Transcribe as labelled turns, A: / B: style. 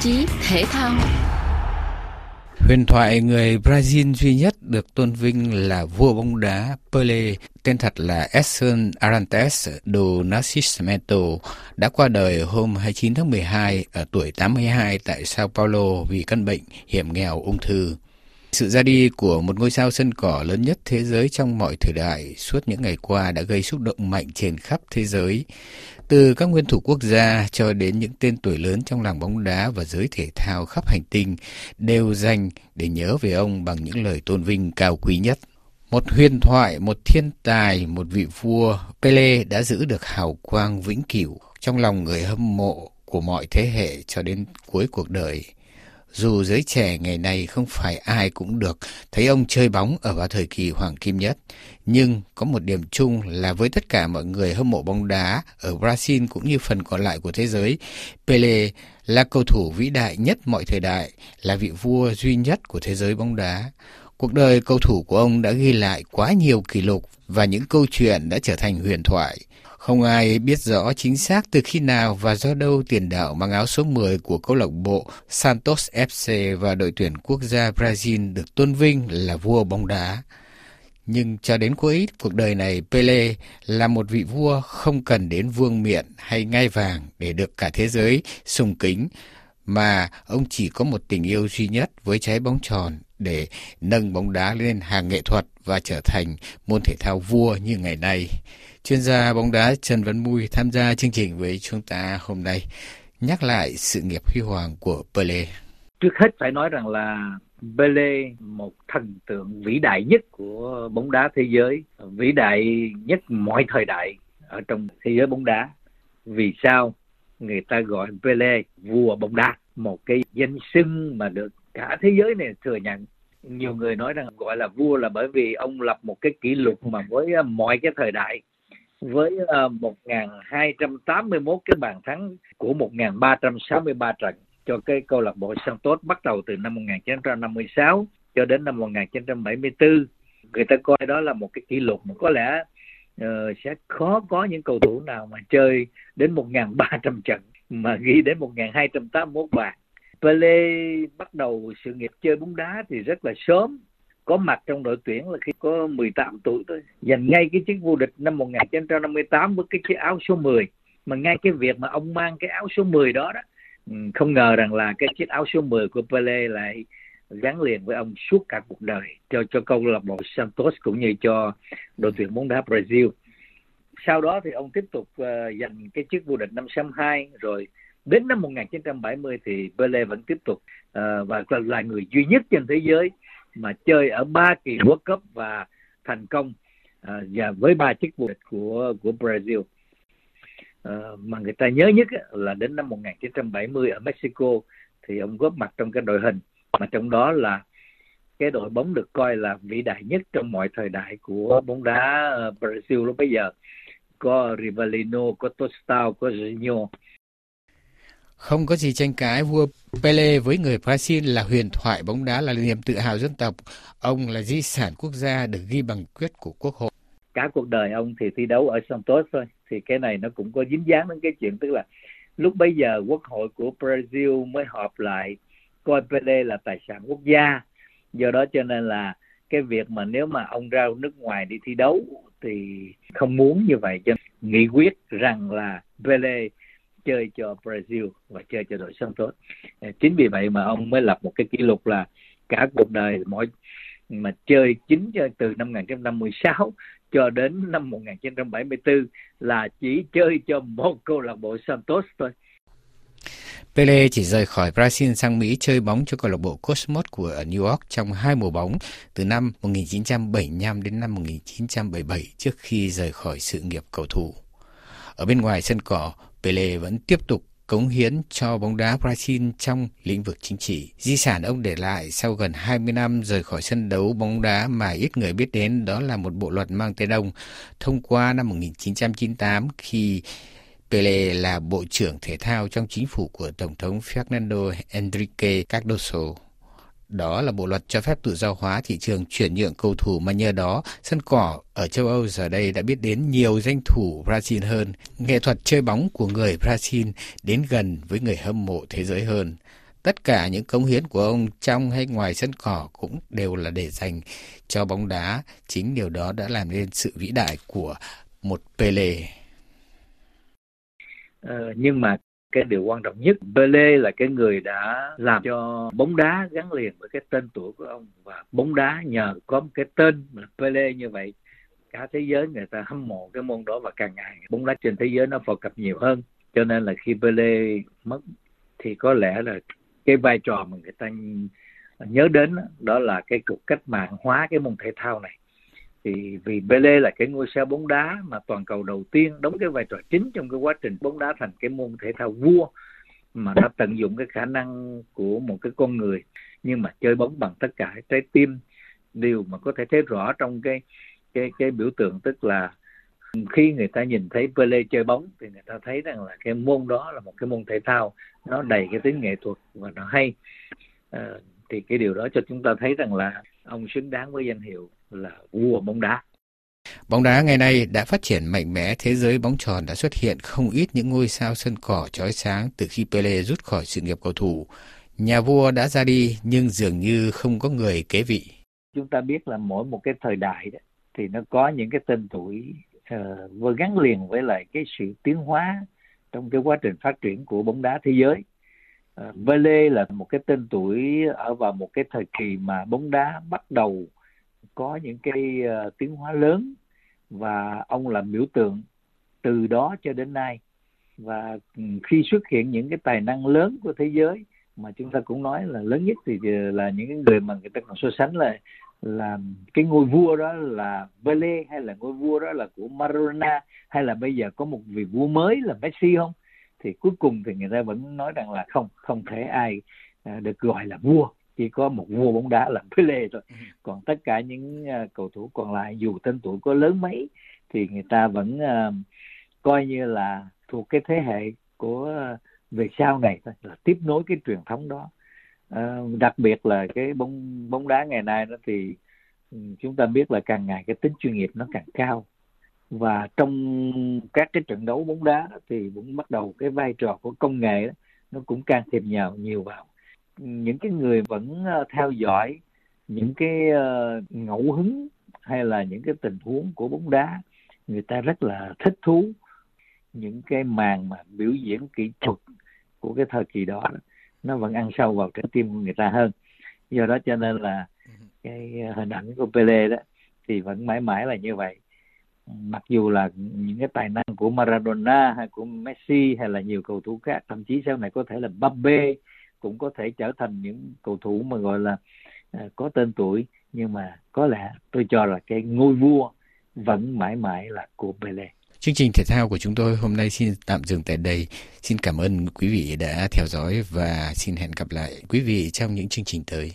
A: chí thể thao
B: Huyền thoại người Brazil duy nhất được tôn vinh là vua bóng đá Pele, tên thật là Edson Arantes do Nascimento, đã qua đời hôm 29 tháng 12 ở tuổi 82 tại Sao Paulo vì căn bệnh hiểm nghèo ung thư. Sự ra đi của một ngôi sao sân cỏ lớn nhất thế giới trong mọi thời đại suốt những ngày qua đã gây xúc động mạnh trên khắp thế giới. Từ các nguyên thủ quốc gia cho đến những tên tuổi lớn trong làng bóng đá và giới thể thao khắp hành tinh đều dành để nhớ về ông bằng những lời tôn vinh cao quý nhất. Một huyền thoại, một thiên tài, một vị vua, Pele đã giữ được hào quang vĩnh cửu trong lòng người hâm mộ của mọi thế hệ cho đến cuối cuộc đời. Dù giới trẻ ngày nay không phải ai cũng được thấy ông chơi bóng ở vào thời kỳ hoàng kim nhất, nhưng có một điểm chung là với tất cả mọi người hâm mộ bóng đá ở Brazil cũng như phần còn lại của thế giới, Pele là cầu thủ vĩ đại nhất mọi thời đại, là vị vua duy nhất của thế giới bóng đá. Cuộc đời cầu thủ của ông đã ghi lại quá nhiều kỷ lục và những câu chuyện đã trở thành huyền thoại. Không ai biết rõ chính xác từ khi nào và do đâu tiền đạo mang áo số 10 của câu lạc bộ Santos FC và đội tuyển quốc gia Brazil được tôn vinh là vua bóng đá. Nhưng cho đến cuối cuộc đời này, Pele là một vị vua không cần đến vương miện hay ngai vàng để được cả thế giới sùng kính, mà ông chỉ có một tình yêu duy nhất với trái bóng tròn để nâng bóng đá lên hàng nghệ thuật và trở thành môn thể thao vua như ngày nay. Chuyên gia bóng đá Trần Văn Mui tham gia chương trình với chúng ta hôm nay, nhắc lại sự nghiệp huy hoàng của Pele.
C: Trước hết phải nói rằng là Pele một thần tượng vĩ đại nhất của bóng đá thế giới, vĩ đại nhất mọi thời đại ở trong thế giới bóng đá. Vì sao người ta gọi Pele vua bóng đá, một cái danh xưng mà được cả thế giới này thừa nhận. Nhiều người nói rằng gọi là vua là bởi vì ông lập một cái kỷ lục mà với ờ, mọi cái thời đại với ờ, 1.281 cái bàn thắng của 1.363 trận cho cái câu lạc bộ Santos bắt đầu từ năm 1956 cho đến năm 1974 người ta coi đó là một cái kỷ lục mà có lẽ uh, sẽ khó có những cầu thủ nào mà chơi đến 1.300 trận mà ghi đến 1.281 bàn Pele bắt đầu sự nghiệp chơi bóng đá thì rất là sớm. Có mặt trong đội tuyển là khi có 18 tuổi thôi. Giành ngay cái chức vô địch năm 1958 với cái chiếc áo số 10 mà ngay cái việc mà ông mang cái áo số 10 đó đó ừ, không ngờ rằng là cái chiếc áo số 10 của Pele lại gắn liền với ông suốt cả cuộc đời. Cho cho câu lạc bộ Santos cũng như cho đội tuyển bóng đá Brazil. Sau đó thì ông tiếp tục uh, giành cái chức vô địch năm 62 rồi đến năm 1970 thì Pele vẫn tiếp tục uh, và là người duy nhất trên thế giới mà chơi ở ba kỳ World Cup và thành công uh, và với ba chức vô địch của của Brazil. Uh, mà người ta nhớ nhất là đến năm 1970 ở Mexico thì ông góp mặt trong cái đội hình mà trong đó là cái đội bóng được coi là vĩ đại nhất trong mọi thời đại của bóng đá Brazil lúc bây giờ. Có Rivalino, có Tostao, có Zinho
B: không có gì tranh cãi, vua Pele với người Brazil là huyền thoại bóng đá là niềm tự hào dân tộc. Ông là di sản quốc gia được ghi bằng quyết của quốc hội.
C: Cả cuộc đời ông thì thi đấu ở Santos thôi. Thì cái này nó cũng có dính dáng đến cái chuyện tức là lúc bây giờ quốc hội của Brazil mới họp lại coi Pele là tài sản quốc gia. Do đó cho nên là cái việc mà nếu mà ông ra nước ngoài đi thi đấu thì không muốn như vậy cho nghị quyết rằng là Pele chơi cho Brazil và chơi cho đội Santos. Ờ, chính vì vậy mà ông mới lập một cái kỷ lục là cả cuộc đời mỗi mà chơi chính từ năm 1956 cho đến năm 1974 là chỉ chơi cho một câu lạc bộ Santos thôi.
B: Pele chỉ rời khỏi Brazil sang Mỹ chơi bóng cho câu lạc bộ Cosmos của ở New York trong hai mùa bóng từ năm 1975 đến năm 1977 trước khi rời khỏi sự nghiệp cầu thủ. Ở bên ngoài sân cỏ, Pele vẫn tiếp tục cống hiến cho bóng đá Brazil trong lĩnh vực chính trị. Di sản ông để lại sau gần 20 năm rời khỏi sân đấu bóng đá mà ít người biết đến đó là một bộ luật mang tên ông thông qua năm 1998 khi Pele là bộ trưởng thể thao trong chính phủ của Tổng thống Fernando Henrique Cardoso. Đó là bộ luật cho phép tự do hóa thị trường chuyển nhượng cầu thủ mà nhờ đó sân cỏ ở châu Âu giờ đây đã biết đến nhiều danh thủ Brazil hơn. Nghệ thuật chơi bóng của người Brazil đến gần với người hâm mộ thế giới hơn. Tất cả những cống hiến của ông trong hay ngoài sân cỏ cũng đều là để dành cho bóng đá. Chính điều đó đã làm nên sự vĩ đại của một Pele.
C: Ờ, nhưng mà cái điều quan trọng nhất. Pele là cái người đã làm cho bóng đá gắn liền với cái tên tuổi của ông. Và bóng đá nhờ có một cái tên là Pele như vậy, cả thế giới người ta hâm mộ cái môn đó và càng ngày bóng đá trên thế giới nó phổ cập nhiều hơn. Cho nên là khi Pele mất thì có lẽ là cái vai trò mà người ta nhớ đến đó là cái cuộc cách mạng hóa cái môn thể thao này thì vì Pele là cái ngôi sao bóng đá mà toàn cầu đầu tiên đóng cái vai trò chính trong cái quá trình bóng đá thành cái môn thể thao vua mà đã tận dụng cái khả năng của một cái con người. Nhưng mà chơi bóng bằng tất cả trái tim điều mà có thể thấy rõ trong cái cái cái biểu tượng tức là khi người ta nhìn thấy Pele chơi bóng thì người ta thấy rằng là cái môn đó là một cái môn thể thao nó đầy cái tính nghệ thuật và nó hay. À, thì cái điều đó cho chúng ta thấy rằng là ông xứng đáng với danh hiệu là vua bóng đá.
B: Bóng đá ngày nay đã phát triển mạnh mẽ, thế giới bóng tròn đã xuất hiện không ít những ngôi sao sân cỏ chói sáng từ khi Pele rút khỏi sự nghiệp cầu thủ. Nhà vua đã ra đi nhưng dường như không có người kế vị.
C: Chúng ta biết là mỗi một cái thời đại đó, thì nó có những cái tên tuổi uh, gắn liền với lại cái sự tiến hóa trong cái quá trình phát triển của bóng đá thế giới. Uh, Pele là một cái tên tuổi ở vào một cái thời kỳ mà bóng đá bắt đầu có những cái uh, tiến hóa lớn và ông là biểu tượng từ đó cho đến nay. Và ừ, khi xuất hiện những cái tài năng lớn của thế giới mà chúng ta cũng nói là lớn nhất thì ờ, là những người mà người ta còn so sánh là là cái ngôi vua đó là Pele hay là ngôi vua đó là của Maradona hay là bây giờ có một vị vua mới là Messi không? Thì cuối cùng thì người ta vẫn nói rằng là không không thể ai ờ, được gọi là vua chỉ có một vua bóng đá là Pele thôi. Ừ. còn tất cả những uh, cầu thủ còn lại dù tên tuổi có lớn mấy thì người ta vẫn uh, coi như là thuộc cái thế hệ của uh, về sau này thôi là tiếp nối cái truyền thống đó. Uh, đặc biệt là cái bóng bóng đá ngày nay đó thì ừ, chúng ta biết là càng ngày cái tính chuyên nghiệp nó càng cao. Và trong các cái trận đấu bóng đá thì cũng bắt đầu cái vai trò của công nghệ đó, nó cũng can thiệp nhiều nhiều vào những cái người vẫn ờ, theo dõi những cái ờ, ngẫu hứng hay là những cái tình huống của bóng đá, người ta rất là thích thú những cái màn mà biểu diễn kỹ thuật của cái thời kỳ đó. Nó vẫn ăn sâu vào trái tim của người ta hơn. Do đó cho nên là cái ờ, hình ảnh của Pele đó thì vẫn mãi mãi là như vậy. Mặc dù là những cái tài năng của Maradona hay của Messi hay là nhiều cầu thủ khác, thậm chí sau này có thể là Mbappe cũng có thể trở thành những cầu thủ mà gọi là à, có tên tuổi nhưng mà có lẽ tôi cho là cái ngôi vua vẫn mãi mãi là của Pele.
B: Chương trình thể thao của chúng tôi hôm nay xin tạm dừng tại đây. Xin cảm ơn quý vị đã theo dõi và xin hẹn gặp lại quý vị trong những chương trình tới.